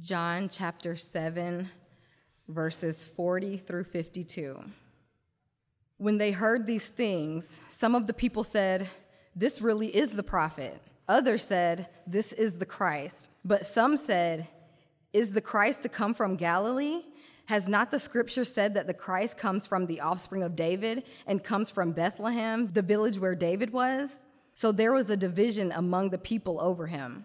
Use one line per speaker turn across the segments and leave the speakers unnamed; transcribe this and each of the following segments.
John chapter 7, verses 40 through 52. When they heard these things, some of the people said, This really is the prophet. Others said, This is the Christ. But some said, Is the Christ to come from Galilee? Has not the scripture said that the Christ comes from the offspring of David and comes from Bethlehem, the village where David was? So there was a division among the people over him.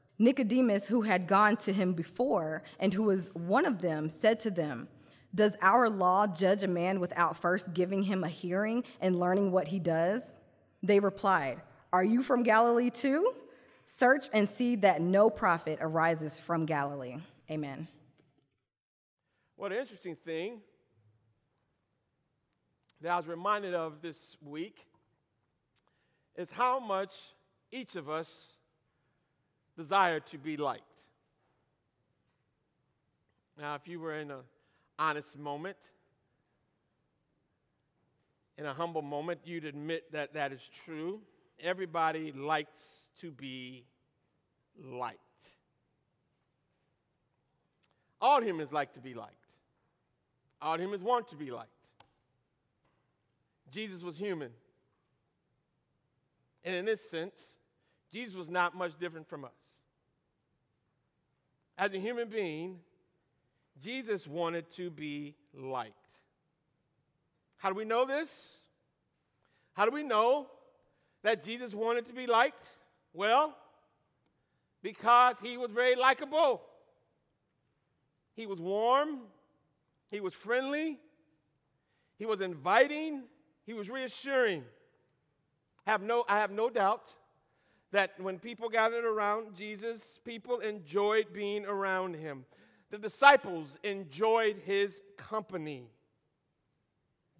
Nicodemus, who had gone to him before and who was one of them, said to them, Does our law judge a man without first giving him a hearing and learning what he does? They replied, Are you from Galilee too? Search and see that no prophet arises from Galilee. Amen.
What an interesting thing that I was reminded of this week is how much each of us desire to be liked. Now, if you were in an honest moment, in a humble moment, you'd admit that that is true. Everybody likes to be liked. All humans like to be liked. All humans want to be liked. Jesus was human. And in this sense, Jesus was not much different from us. As a human being, Jesus wanted to be liked. How do we know this? How do we know that Jesus wanted to be liked? Well, because he was very likable. He was warm, he was friendly, he was inviting, he was reassuring. Have no, I have no doubt that when people gathered around Jesus, people enjoyed being around him. The disciples enjoyed his company.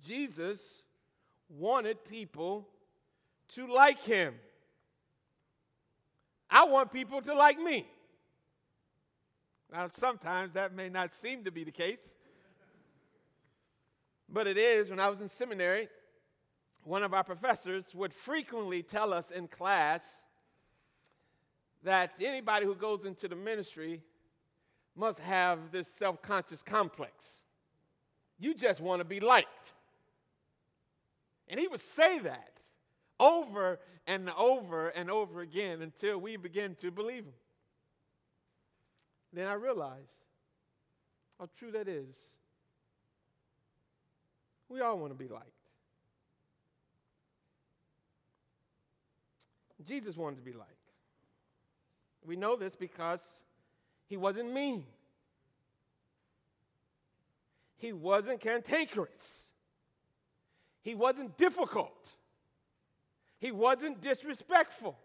Jesus wanted people to like him. I want people to like me. Now, sometimes that may not seem to be the case, but it is. When I was in seminary, one of our professors would frequently tell us in class that anybody who goes into the ministry must have this self conscious complex. You just want to be liked. And he would say that over and over and over again until we begin to believe him. Then I realized how true that is. We all want to be liked. Jesus wanted to be liked. We know this because he wasn't mean. He wasn't cantankerous. He wasn't difficult. He wasn't disrespectful.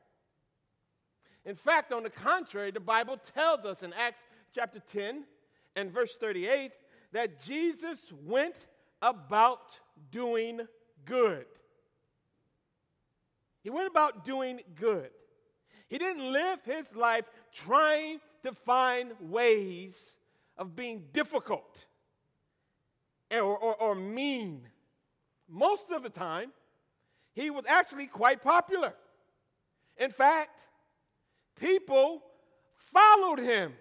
In fact, on the contrary, the Bible tells us in Acts chapter 10 and verse 38 that Jesus went about doing good. He went about doing good. He didn't live his life trying to find ways of being difficult or, or, or mean. Most of the time, he was actually quite popular. In fact, people followed him.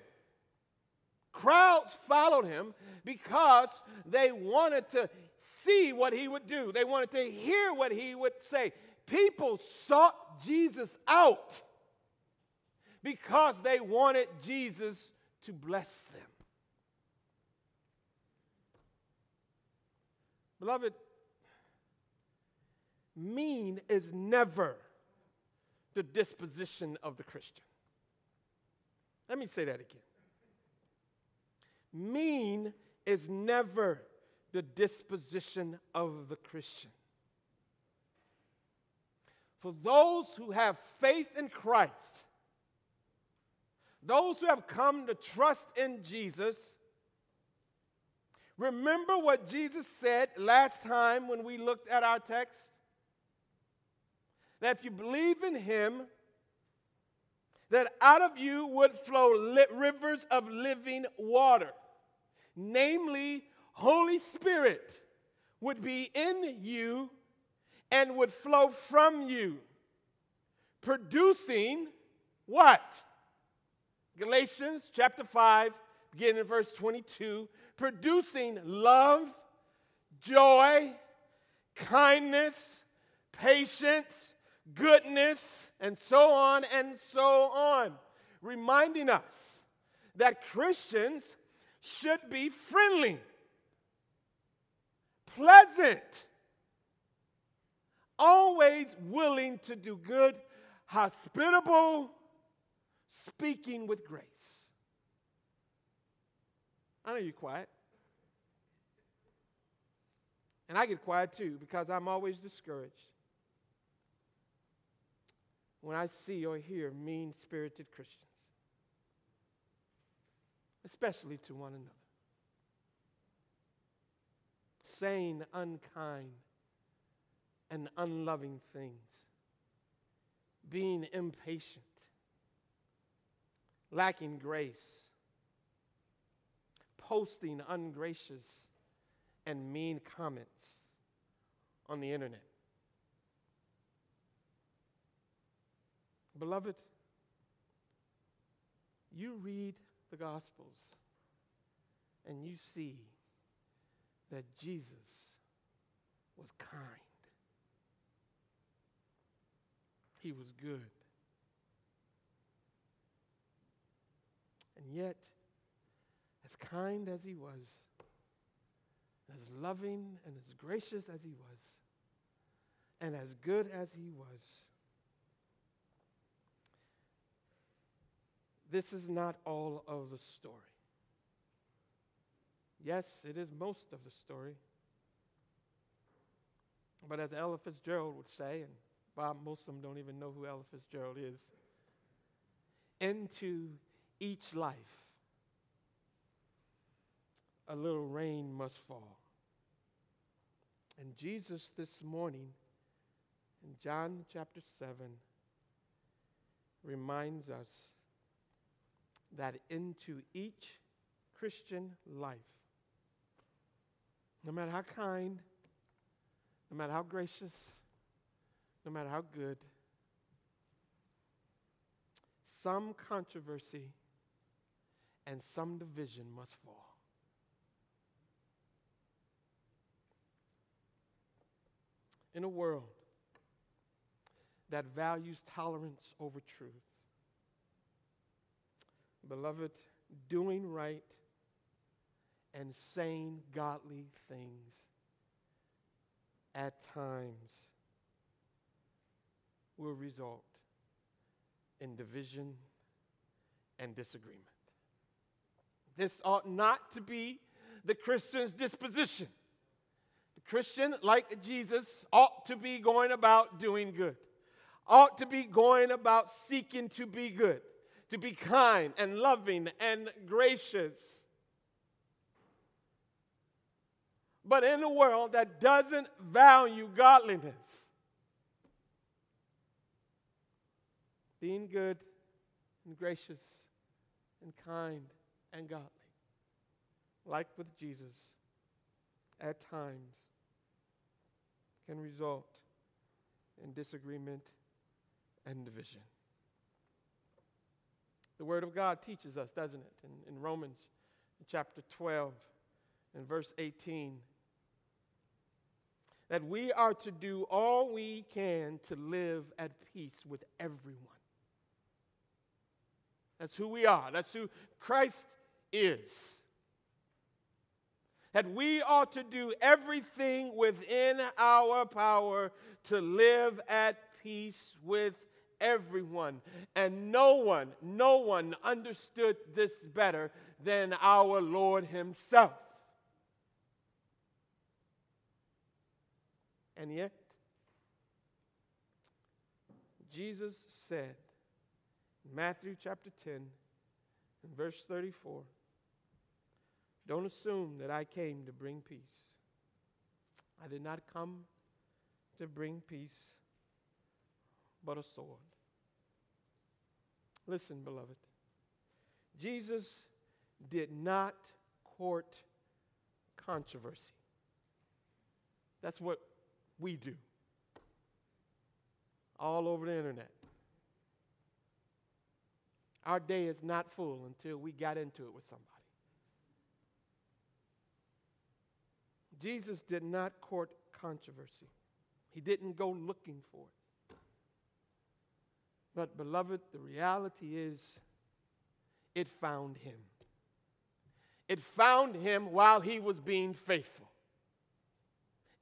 Crowds followed him because they wanted to see what he would do, they wanted to hear what he would say. People sought Jesus out because they wanted Jesus to bless them. Beloved, mean is never the disposition of the Christian. Let me say that again. Mean is never the disposition of the Christian. For those who have faith in Christ, those who have come to trust in Jesus, Remember what Jesus said last time when we looked at our text? That if you believe in him, that out of you would flow li- rivers of living water. Namely, Holy Spirit would be in you and would flow from you, producing what? Galatians chapter 5, beginning in verse 22, producing love, joy, kindness, patience, goodness, and so on and so on, reminding us that Christians should be friendly, pleasant, always willing to do good, hospitable, speaking with grace. I know you're quiet. And I get quiet too because I'm always discouraged when I see or hear mean spirited Christians, especially to one another, saying unkind and unloving things, being impatient, lacking grace, posting ungracious and mean comments on the internet. Beloved, you read the Gospels and you see that Jesus was kind. He was good. And yet, as kind as he was, as loving and as gracious as he was, and as good as he was, this is not all of the story. Yes, it is most of the story. But as Ella Fitzgerald would say, and Bob, most of them don't even know who Ella Fitzgerald is, into each life, a little rain must fall. And Jesus this morning, in John chapter 7, reminds us that into each Christian life, no matter how kind, no matter how gracious, no matter how good, some controversy and some division must fall. In a world that values tolerance over truth, beloved, doing right and saying godly things at times will result in division and disagreement. This ought not to be the Christian's disposition. The Christian, like Jesus, ought to be going about doing good, ought to be going about seeking to be good to be kind and loving and gracious. But in a world that doesn't value godliness, being good and gracious and kind and godly, like with Jesus, at times can result in disagreement and division. The Word of God teaches us, doesn't it? In, in Romans chapter 12 and verse 18, that we are to do all we can to live at peace with everyone. That's who we are, that's who Christ is. That we ought to do everything within our power to live at peace with everyone. And no one, no one understood this better than our Lord Himself. And yet, Jesus said Matthew chapter 10, in verse 34, Don't assume that I came to bring peace. I did not come to bring peace, but a sword. Listen, beloved. Jesus did not court controversy. That's what we do all over the internet. Our day is not full until we got into it with somebody. Jesus did not court controversy, he didn't go looking for it. But, beloved, the reality is it found him. It found him while he was being faithful.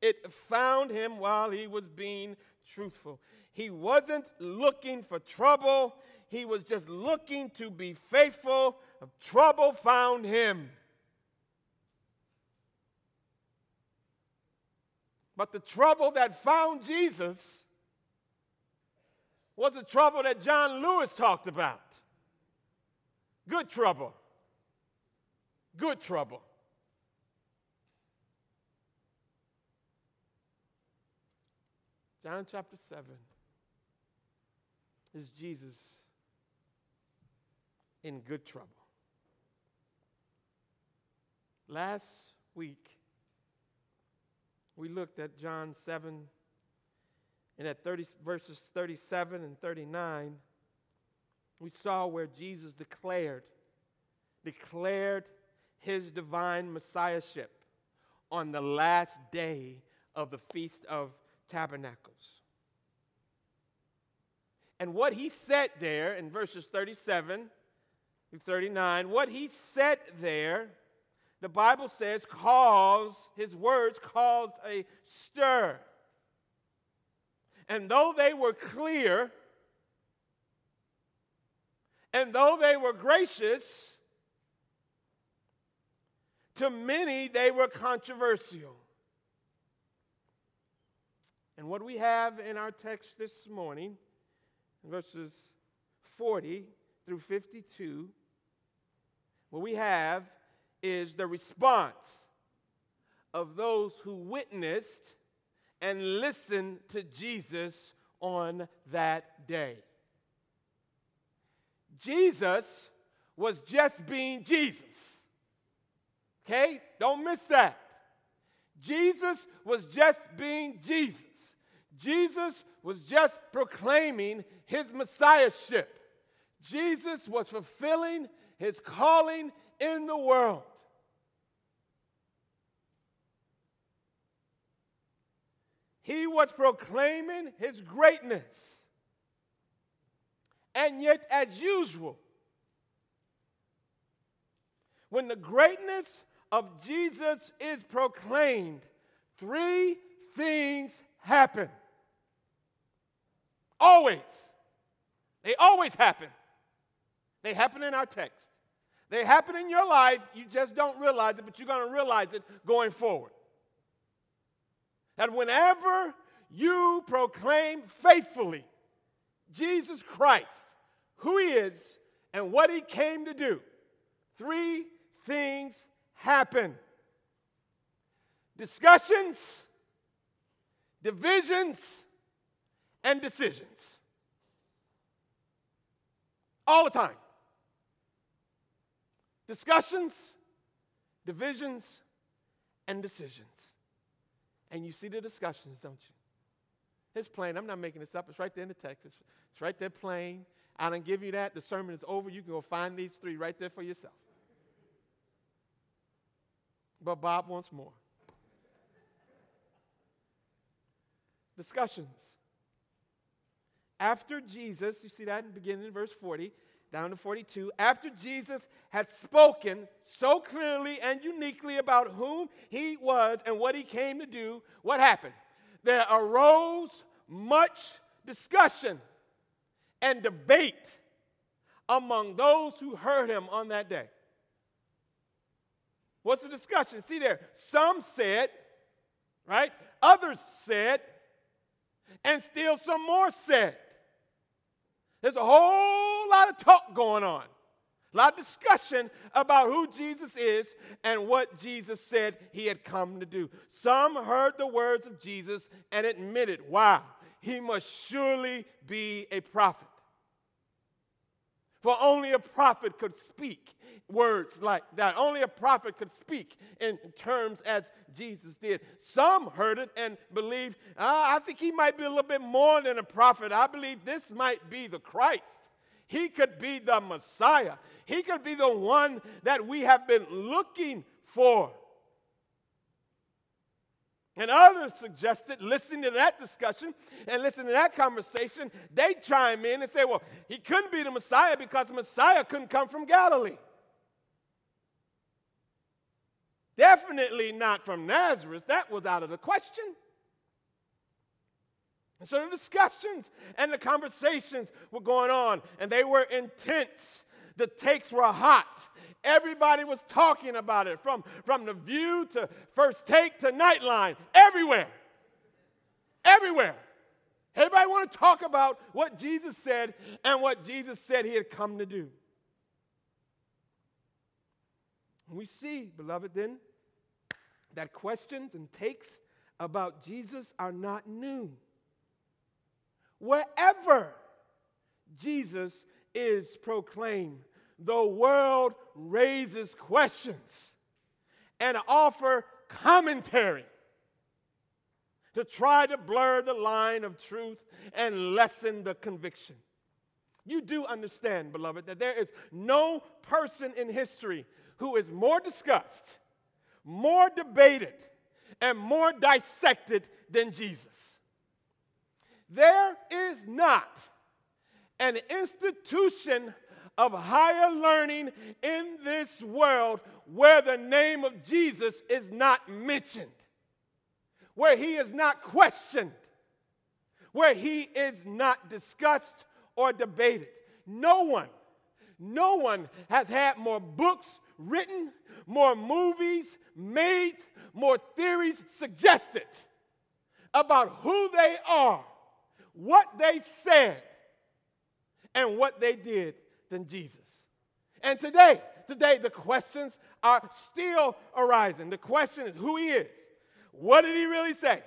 It found him while he was being truthful. He wasn't looking for trouble, he was just looking to be faithful. Trouble found him. But the trouble that found Jesus was the trouble that John Lewis talked about. Good trouble. Good trouble. John chapter 7 is Jesus in good trouble. Last week, we looked at John 7 and at 30, verses 37 and 39, we saw where Jesus declared, declared his divine messiahship on the last day of the Feast of Tabernacles. And what he said there in verses 37 through 39, what he said there, the Bible says, caused, his words caused a stir. And though they were clear, and though they were gracious, to many they were controversial. And what we have in our text this morning, verses 40 through 52, what we have is the response of those who witnessed and listened to Jesus on that day. Jesus was just being Jesus. Okay? Don't miss that. Jesus was just being Jesus. Jesus was just proclaiming his messiahship. Jesus was fulfilling his calling in the world. He was proclaiming his greatness. And yet, as usual, when the greatness of Jesus is proclaimed, three things happen. Always. They always happen. They happen in our text. They happen in your life. You just don't realize it, but you're going to realize it going forward. That whenever you proclaim faithfully Jesus Christ, who He is, and what He came to do, three things happen discussions, divisions, and decisions. All the time. Discussions, divisions, and decisions. And you see the discussions, don't you? It's plain. I'm not making this up. It's right there in the text. It's, it's right there plain. I don't give you that. The sermon is over. You can go find these three right there for yourself. But Bob wants more. Discussions. After Jesus, you see that in beginning in verse 40, down to 42, after Jesus had spoken so clearly and uniquely about whom he was and what he came to do, what happened? There arose much discussion and debate among those who heard him on that day. What's the discussion? See there, some said, right? Others said, and still some more said. There's a whole of talk going on. A lot of discussion about who Jesus is and what Jesus said he had come to do. Some heard the words of Jesus and admitted, wow, he must surely be a prophet. For only a prophet could speak words like that. Only a prophet could speak in terms as Jesus did. Some heard it and believed, ah, I think he might be a little bit more than a prophet. I believe this might be the Christ. He could be the Messiah. He could be the one that we have been looking for. And others suggested, listening to that discussion and listening to that conversation, they chime in and say, well, he couldn't be the Messiah because the Messiah couldn't come from Galilee. Definitely not from Nazareth. That was out of the question. And so the discussions and the conversations were going on, and they were intense. The takes were hot. Everybody was talking about it from, from the view to first take to nightline, everywhere. Everywhere. Everybody want to talk about what Jesus said and what Jesus said he had come to do. We see, beloved, then, that questions and takes about Jesus are not new. Wherever Jesus is proclaimed, the world raises questions and offer commentary to try to blur the line of truth and lessen the conviction. You do understand, beloved, that there is no person in history who is more discussed, more debated, and more dissected than Jesus. There is not an institution of higher learning in this world where the name of Jesus is not mentioned, where he is not questioned, where he is not discussed or debated. No one, no one has had more books written, more movies made, more theories suggested about who they are, what they said, and what they did than Jesus. And today, today, the questions are still arising. The question is who he is. What did he really say?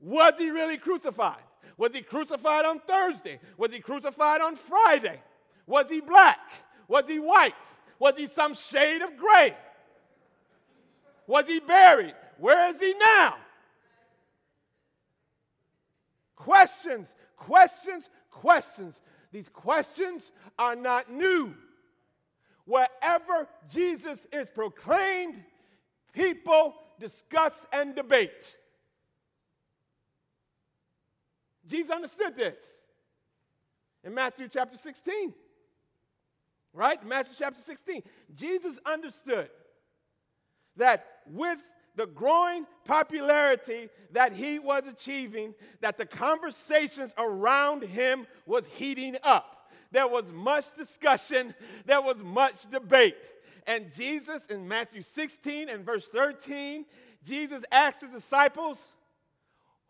Was he really crucified? Was he crucified on Thursday? Was he crucified on Friday? Was he black? Was he white? Was he some shade of gray? Was he buried? Where is he now? Questions, questions, questions. These questions are not new. Wherever Jesus is proclaimed, people discuss and debate. Jesus understood this in Matthew chapter 16. Right? Matthew chapter 16. Jesus understood that with the growing popularity that he was achieving, that the conversations around him was heating up. There was much discussion, there was much debate. And Jesus in Matthew 16 and verse 13, Jesus asked his disciples,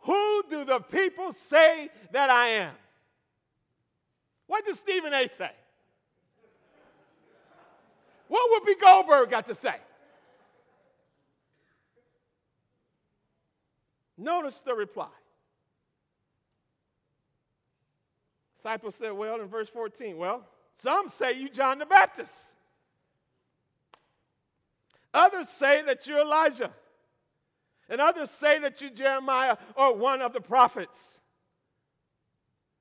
Who do the people say that I am? What did Stephen A say? What Whoopi Goldberg got to say? Notice the reply. Disciples said, Well, in verse 14, well, some say you John the Baptist. Others say that you're Elijah. And others say that you're Jeremiah or one of the prophets.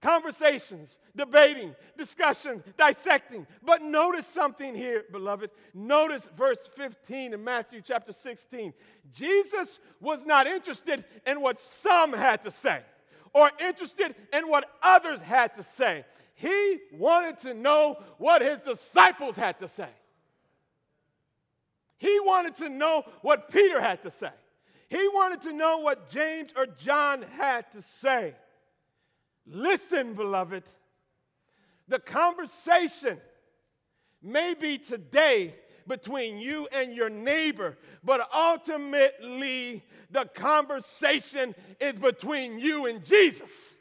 Conversations, debating, discussion, dissecting. But notice something here, beloved. Notice verse 15 in Matthew chapter 16. Jesus was not interested in what some had to say or interested in what others had to say. He wanted to know what his disciples had to say. He wanted to know what Peter had to say. He wanted to know what James or John had to say. Listen, beloved, the conversation may be today between you and your neighbor, but ultimately the conversation is between you and Jesus.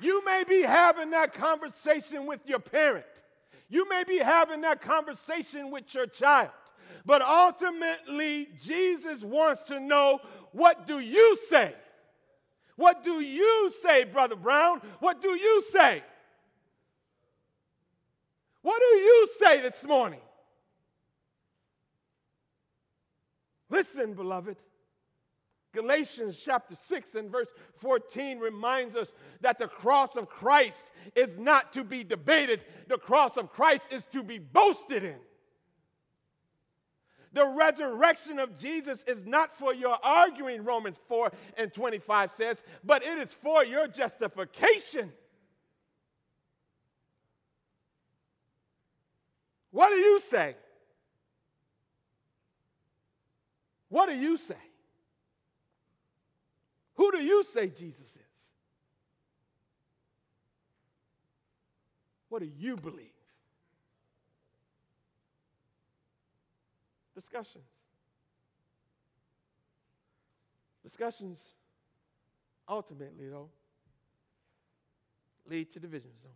You may be having that conversation with your parent. You may be having that conversation with your child, but ultimately, Jesus wants to know what do you say? What do you say, Brother Brown? What do you say? What do you say this morning? Listen, beloved. Galatians chapter 6 and verse 14 reminds us that the cross of Christ is not to be debated, the cross of Christ is to be boasted in. The resurrection of Jesus is not for your arguing, Romans 4 and 25 says, but it is for your justification. What do you say? What do you say? Who do you say Jesus is? What do you believe? Discussions. Discussions ultimately, though, lead to divisions, don't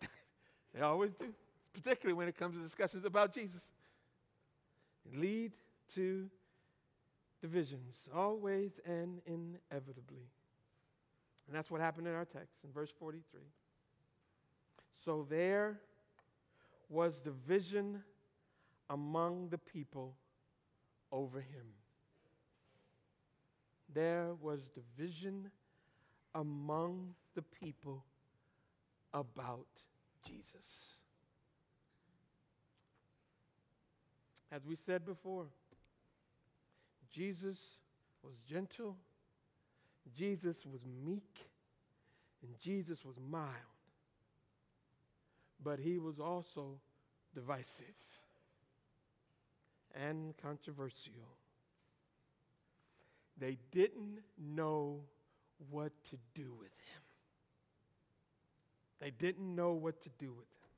they? they always do, particularly when it comes to discussions about Jesus. They lead to divisions, always and inevitably. And that's what happened in our text in verse 43. So there was division among the people over him. There was division among the people about Jesus. As we said before, Jesus was gentle, Jesus was meek, and Jesus was mild. But he was also divisive and controversial. They didn't know what to do with him. They didn't know what to do with him.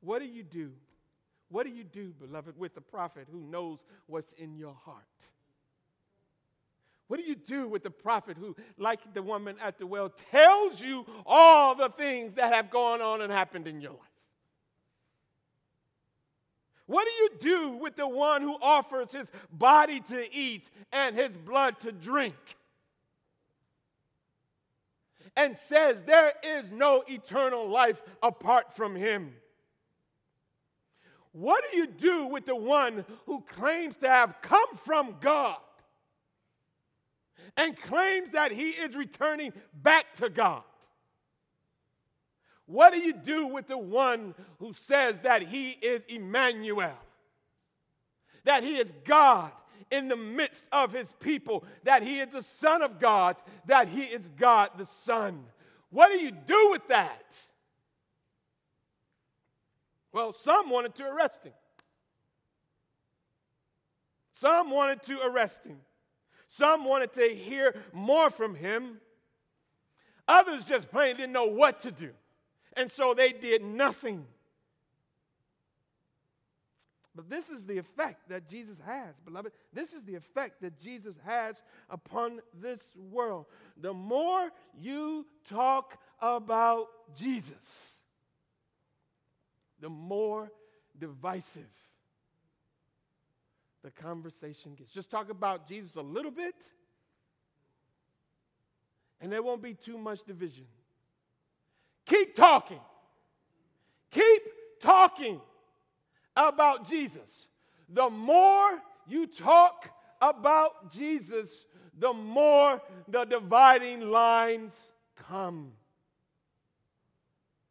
What do you do what do you do, beloved, with a prophet who knows what's in your heart? What do you do with the prophet who, like the woman at the well, tells you all the things that have gone on and happened in your life? What do you do with the one who offers his body to eat and his blood to drink? And says there is no eternal life apart from him. What do you do with the one who claims to have come from God and claims that he is returning back to God? What do you do with the one who says that he is Emmanuel? That he is God in the midst of his people, that he is the Son of God, that he is God the Son. What do you do with that? Well, some wanted to arrest him. Some wanted to arrest him. Some wanted to hear more from him. Others just plain didn't know what to do. And so they did nothing. But this is the effect that Jesus has, beloved. This is the effect that Jesus has upon this world. The more you talk about Jesus, the more divisive the conversation gets. Just talk about Jesus a little bit, and there won't be too much division. Keep talking. Keep talking about Jesus. The more you talk about Jesus, the more the dividing lines come.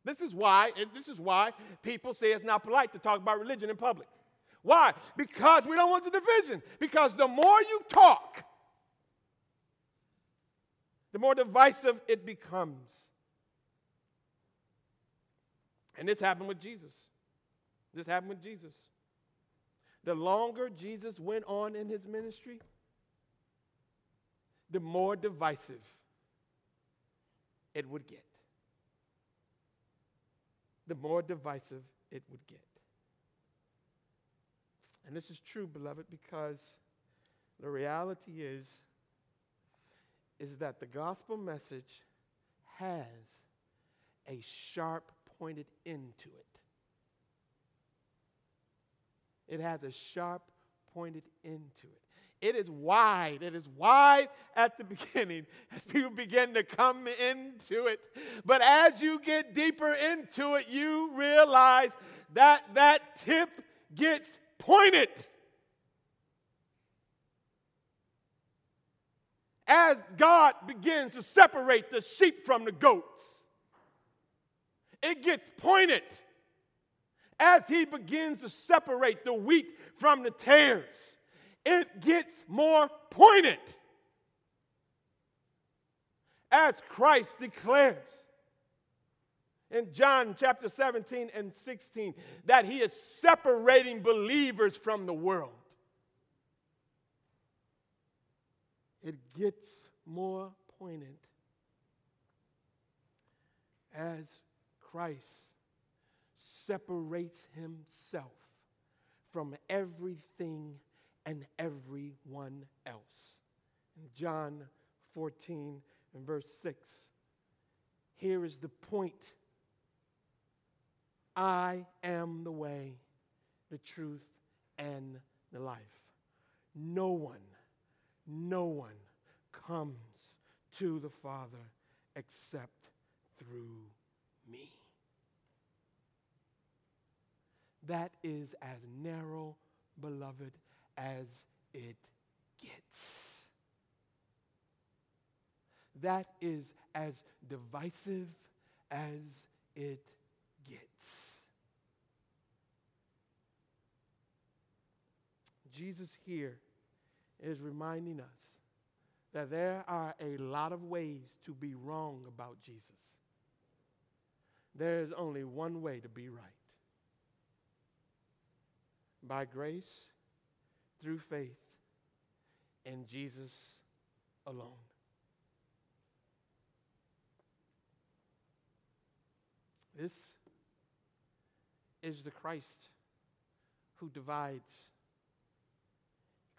This is why, this is why people say it's not polite to talk about religion in public. Why? Because we don't want the division. Because the more you talk, the more divisive it becomes. And this happened with Jesus. This happened with Jesus. The longer Jesus went on in his ministry, the more divisive it would get the more divisive it would get. And this is true, beloved, because the reality is is that the gospel message has a sharp pointed end to it. It has a sharp pointed end to it. It is wide. It is wide at the beginning as people begin to come into it. But as you get deeper into it, you realize that that tip gets pointed. As God begins to separate the sheep from the goats, it gets pointed. As He begins to separate the wheat from the tares, it gets more pointed. As Christ declares in John chapter 17 and 16 that he is separating believers from the world. It gets more poignant as Christ separates himself from everything and everyone else. In John 14 and verse 6, here is the point I am the way, the truth, and the life. No one, no one comes to the Father except through me. That is as narrow, beloved, as it gets. That is as divisive as it gets. Jesus here is reminding us that there are a lot of ways to be wrong about Jesus. There is only one way to be right by grace through faith in Jesus alone. This is the Christ who divides.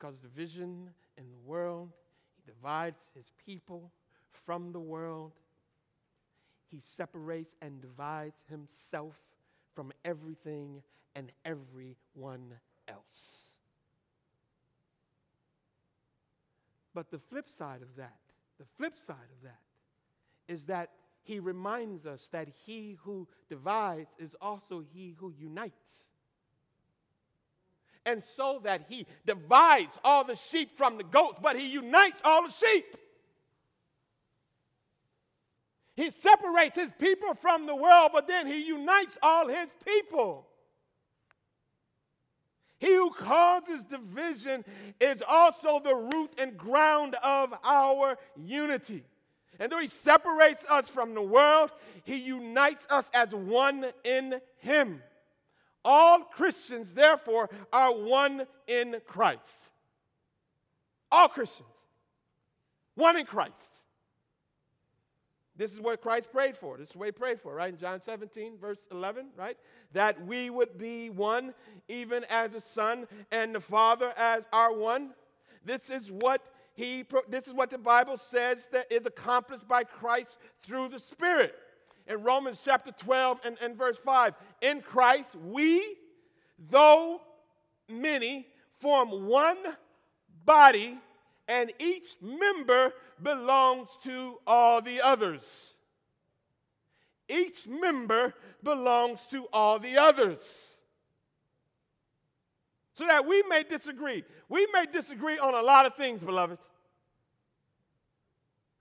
Because division in the world, he divides his people from the world. He separates and divides himself from everything and everyone else. But the flip side of that, the flip side of that, is that he reminds us that he who divides is also he who unites. And so that he divides all the sheep from the goats, but he unites all the sheep. He separates his people from the world, but then he unites all his people. He who causes division is also the root and ground of our unity. And though he separates us from the world, he unites us as one in him. All Christians, therefore, are one in Christ. All Christians, one in Christ. This is what Christ prayed for. This is what he prayed for, right? In John 17, verse 11, right? That we would be one, even as the Son and the Father as are one. This is what he this is what the Bible says that is accomplished by Christ through the Spirit. In Romans chapter 12 and, and verse 5, in Christ we, though many, form one body, and each member belongs to all the others. Each member belongs to all the others. So that we may disagree. We may disagree on a lot of things, beloved.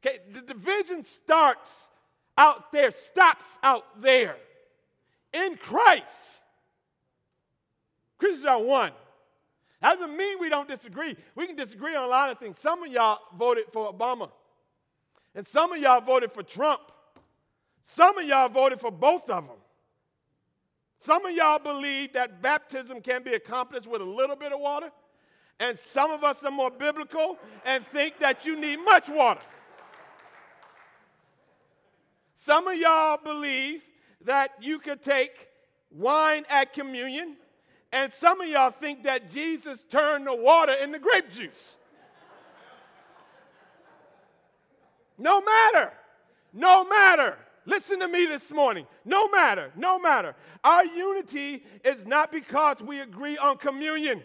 Okay, the division starts out there, stops out there. In Christ, Christians are one. That doesn't mean we don't disagree. We can disagree on a lot of things. Some of y'all voted for Obama, and some of y'all voted for Trump. Some of y'all voted for both of them. Some of y'all believe that baptism can be accomplished with a little bit of water, and some of us are more biblical and think that you need much water. Some of y'all believe that you could take wine at communion and some of y'all think that Jesus turned the water into grape juice. No matter. No matter. listen to me this morning. No matter, no matter. Our unity is not because we agree on communion.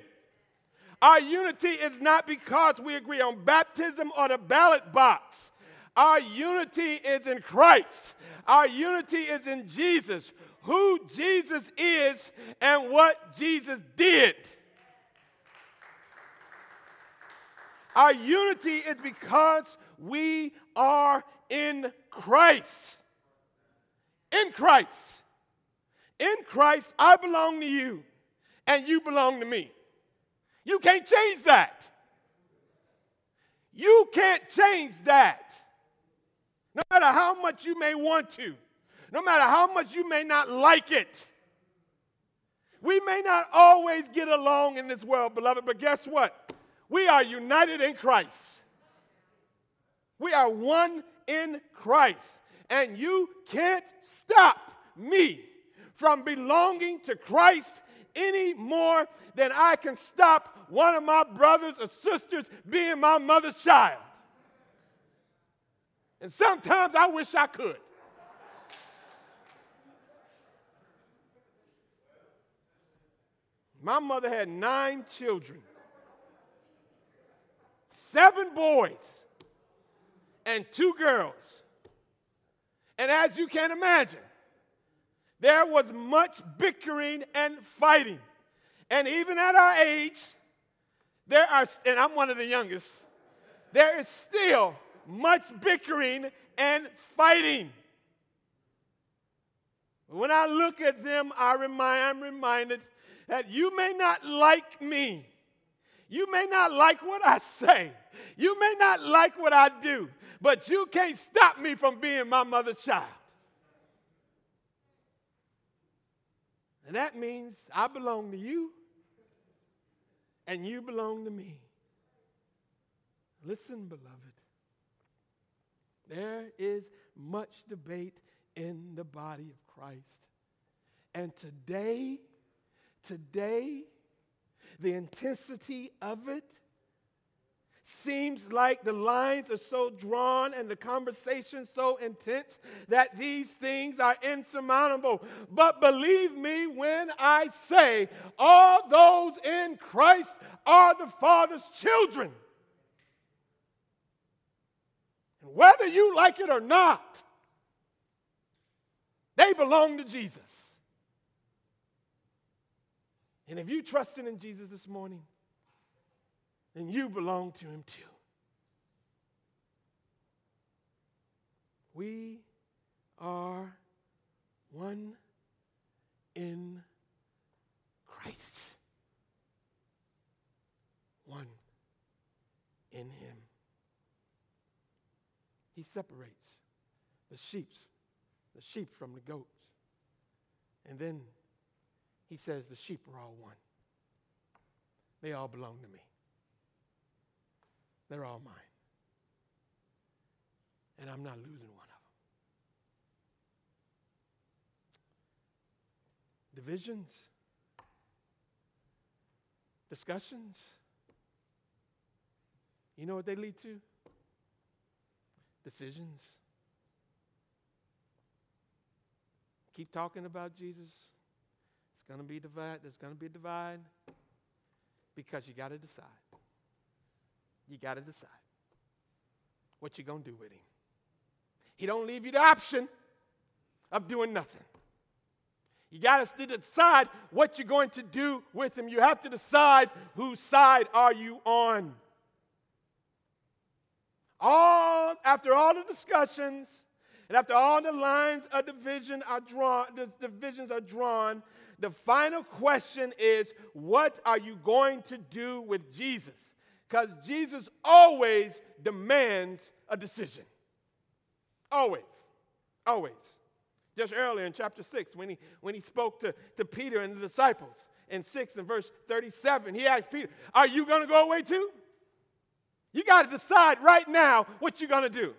Our unity is not because we agree on baptism or the ballot box. Our unity is in Christ. Our unity is in Jesus, who Jesus is and what Jesus did. Our unity is because we are in Christ. In Christ. In Christ, I belong to you, and you belong to me. You can't change that. You can't change that. No matter how much you may want to, no matter how much you may not like it. We may not always get along in this world, beloved, but guess what? We are united in Christ. We are one in Christ. And you can't stop me from belonging to Christ any more than I can stop one of my brothers or sisters being my mother's child. And sometimes I wish I could. My mother had nine children, seven boys, and two girls. And as you can imagine, there was much bickering and fighting. And even at our age, there are, and I'm one of the youngest, there is still much bickering and fighting. When I look at them, I remind, I'm reminded that you may not like me. You may not like what I say. You may not like what I do, but you can't stop me from being my mother's child. And that means I belong to you and you belong to me. Listen, beloved. There is much debate in the body of Christ. And today, today, the intensity of it seems like the lines are so drawn and the conversation so intense that these things are insurmountable. But believe me when I say, all those in Christ are the Father's children. Whether you like it or not, they belong to Jesus. And if you trusting in Jesus this morning, then you belong to him too. We are one in Christ. One in him. He separates the sheep, the sheep from the goats. And then he says the sheep are all one. They all belong to me. They're all mine. And I'm not losing one of them. Divisions, discussions. You know what they lead to? Decisions. Keep talking about Jesus. It's going to be divide. There's going to be a divide because you got to decide. You got to decide what you're going to do with him. He don't leave you the option of doing nothing. You got to decide what you're going to do with him. You have to decide whose side are you on. All after all the discussions and after all the lines of division are drawn, the divisions are drawn, the final question is what are you going to do with Jesus? Because Jesus always demands a decision. Always. Always. Just earlier in chapter 6, when he, when he spoke to, to Peter and the disciples in 6 and verse 37, he asked Peter, Are you going to go away too? You got to decide right now what you're going to do.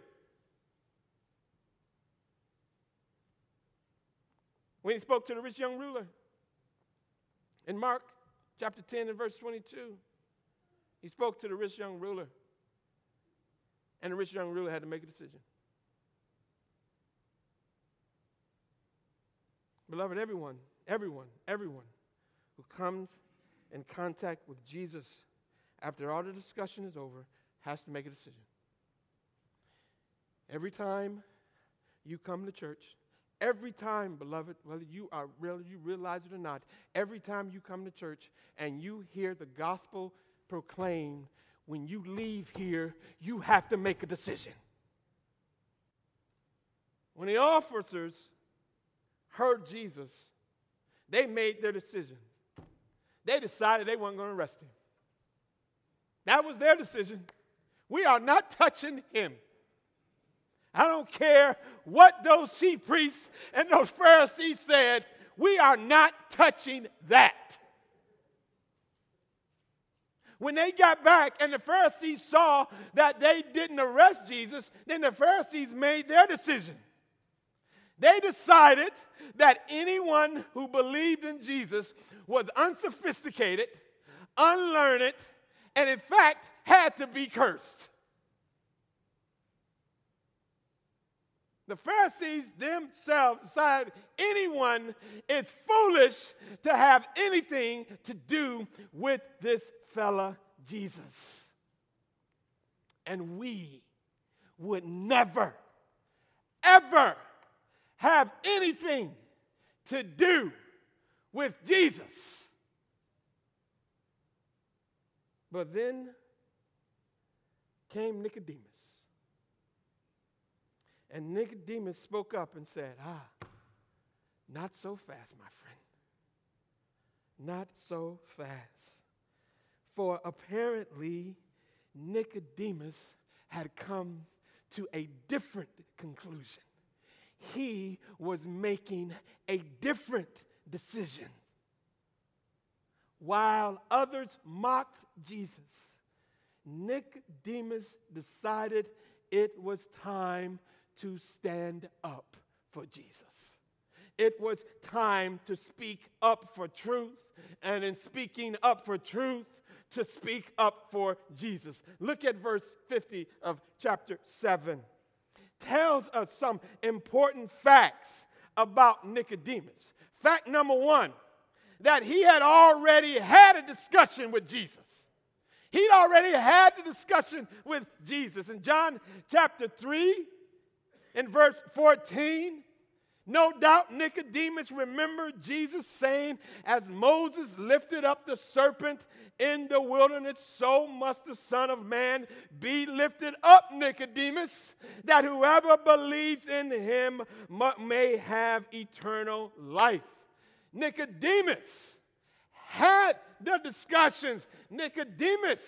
When he spoke to the rich young ruler in Mark chapter 10 and verse 22, he spoke to the rich young ruler. And the rich young ruler had to make a decision. Beloved, everyone, everyone, everyone who comes in contact with Jesus after all the discussion is over has to make a decision. Every time you come to church, every time, beloved, whether you are you realize it or not, every time you come to church and you hear the gospel proclaimed, when you leave here, you have to make a decision. When the officers heard Jesus, they made their decision. They decided they weren't going to arrest him. That was their decision. We are not touching him. I don't care what those chief priests and those Pharisees said, we are not touching that. When they got back and the Pharisees saw that they didn't arrest Jesus, then the Pharisees made their decision. They decided that anyone who believed in Jesus was unsophisticated, unlearned, and in fact had to be cursed. The Pharisees themselves decided anyone is foolish to have anything to do with this fella Jesus. And we would never, ever have anything to do with Jesus. But then came Nicodemus. And Nicodemus spoke up and said, Ah, not so fast, my friend. Not so fast. For apparently, Nicodemus had come to a different conclusion. He was making a different decision. While others mocked Jesus, Nicodemus decided it was time to stand up for Jesus. It was time to speak up for truth, and in speaking up for truth, to speak up for Jesus. Look at verse 50 of chapter 7. Tells us some important facts about Nicodemus. Fact number one that he had already had a discussion with Jesus. He'd already had the discussion with Jesus. In John chapter 3, in verse 14, no doubt Nicodemus remembered Jesus saying, As Moses lifted up the serpent in the wilderness, so must the Son of Man be lifted up, Nicodemus, that whoever believes in him may have eternal life. Nicodemus had the discussions. Nicodemus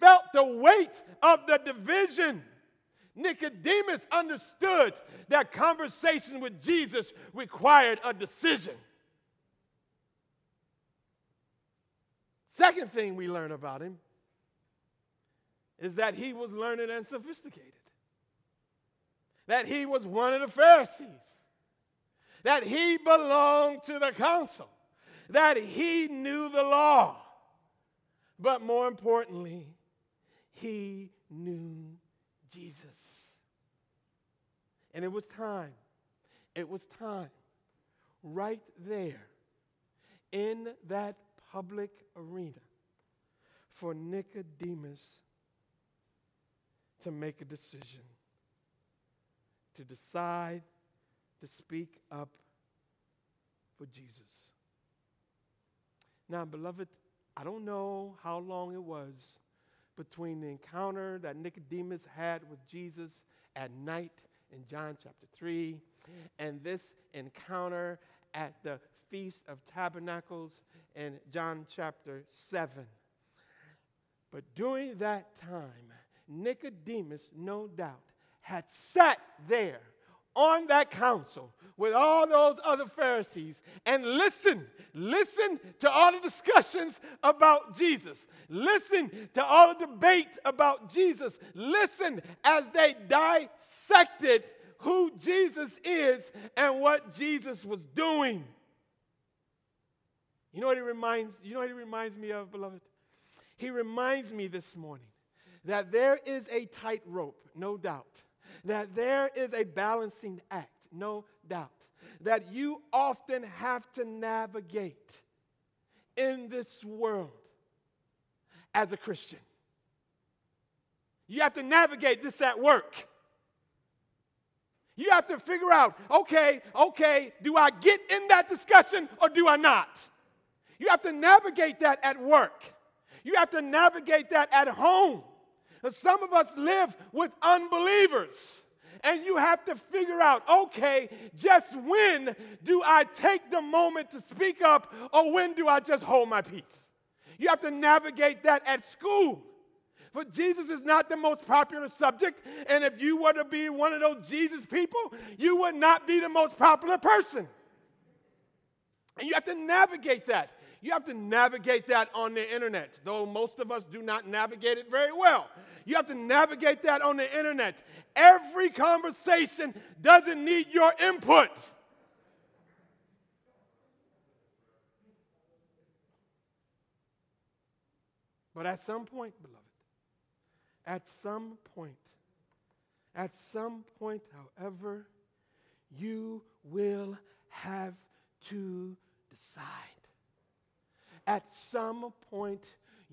felt the weight of the division. Nicodemus understood that conversation with Jesus required a decision. Second thing we learn about him is that he was learned and sophisticated, that he was one of the Pharisees, that he belonged to the council, that he knew the law, but more importantly, he knew Jesus. And it was time, it was time right there in that public arena for Nicodemus to make a decision, to decide to speak up for Jesus. Now, beloved, I don't know how long it was between the encounter that Nicodemus had with Jesus at night in John chapter 3 and this encounter at the Feast of Tabernacles in John chapter 7. But during that time, Nicodemus, no doubt, had sat there on that council with all those other Pharisees and listen, listen to all the discussions about Jesus. Listen to all the debate about Jesus. Listen as they dissected who Jesus is and what Jesus was doing. You know what he reminds you know what he reminds me of, beloved? He reminds me this morning that there is a tightrope, no doubt. That there is a balancing act, no doubt. that you often have to navigate in this world as a Christian. You have to navigate this at work. You have to figure out okay, okay, do I get in that discussion or do I not? You have to navigate that at work. You have to navigate that at home. Some of us live with unbelievers. And you have to figure out okay, just when do I take the moment to speak up, or when do I just hold my peace? You have to navigate that at school. For Jesus is not the most popular subject, and if you were to be one of those Jesus people, you would not be the most popular person. And you have to navigate that. You have to navigate that on the internet, though most of us do not navigate it very well. You have to navigate that on the internet. Every conversation doesn't need your input. But at some point, beloved, at some point, at some point, however, you will have to decide. At some point,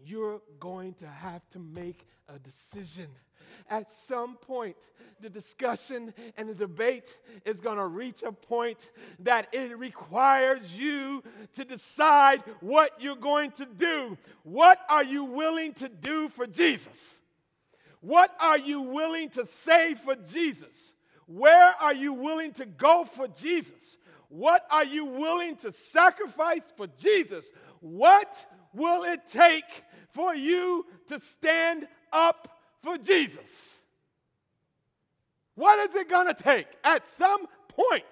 you're going to have to make a decision. At some point, the discussion and the debate is going to reach a point that it requires you to decide what you're going to do. What are you willing to do for Jesus? What are you willing to say for Jesus? Where are you willing to go for Jesus? What are you willing to sacrifice for Jesus? What will it take for you to stand up for Jesus? What is it going to take? At some point,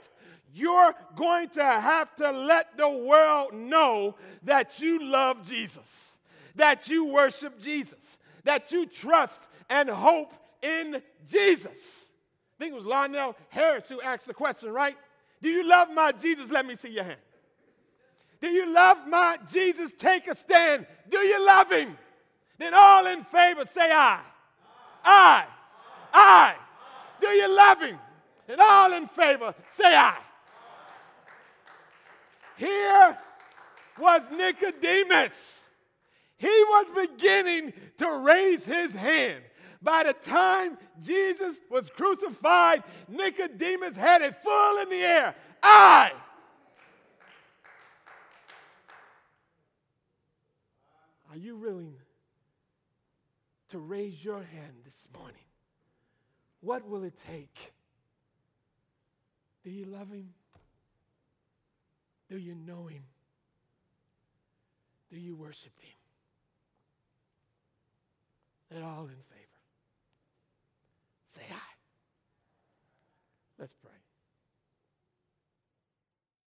you're going to have to let the world know that you love Jesus, that you worship Jesus, that you trust and hope in Jesus. I think it was Lionel Harris who asked the question, right? Do you love my Jesus? Let me see your hand. Do you love my Jesus? Take a stand. Do you love him? Then all in favor say aye. Aye. Aye. Do you love him? And all in favor say aye. Here was Nicodemus. He was beginning to raise his hand. By the time Jesus was crucified, Nicodemus had it full in the air. Aye. Are you willing to raise your hand this morning? What will it take? Do you love him? Do you know him? Do you worship him? And all in favor. Say aye. Let's pray.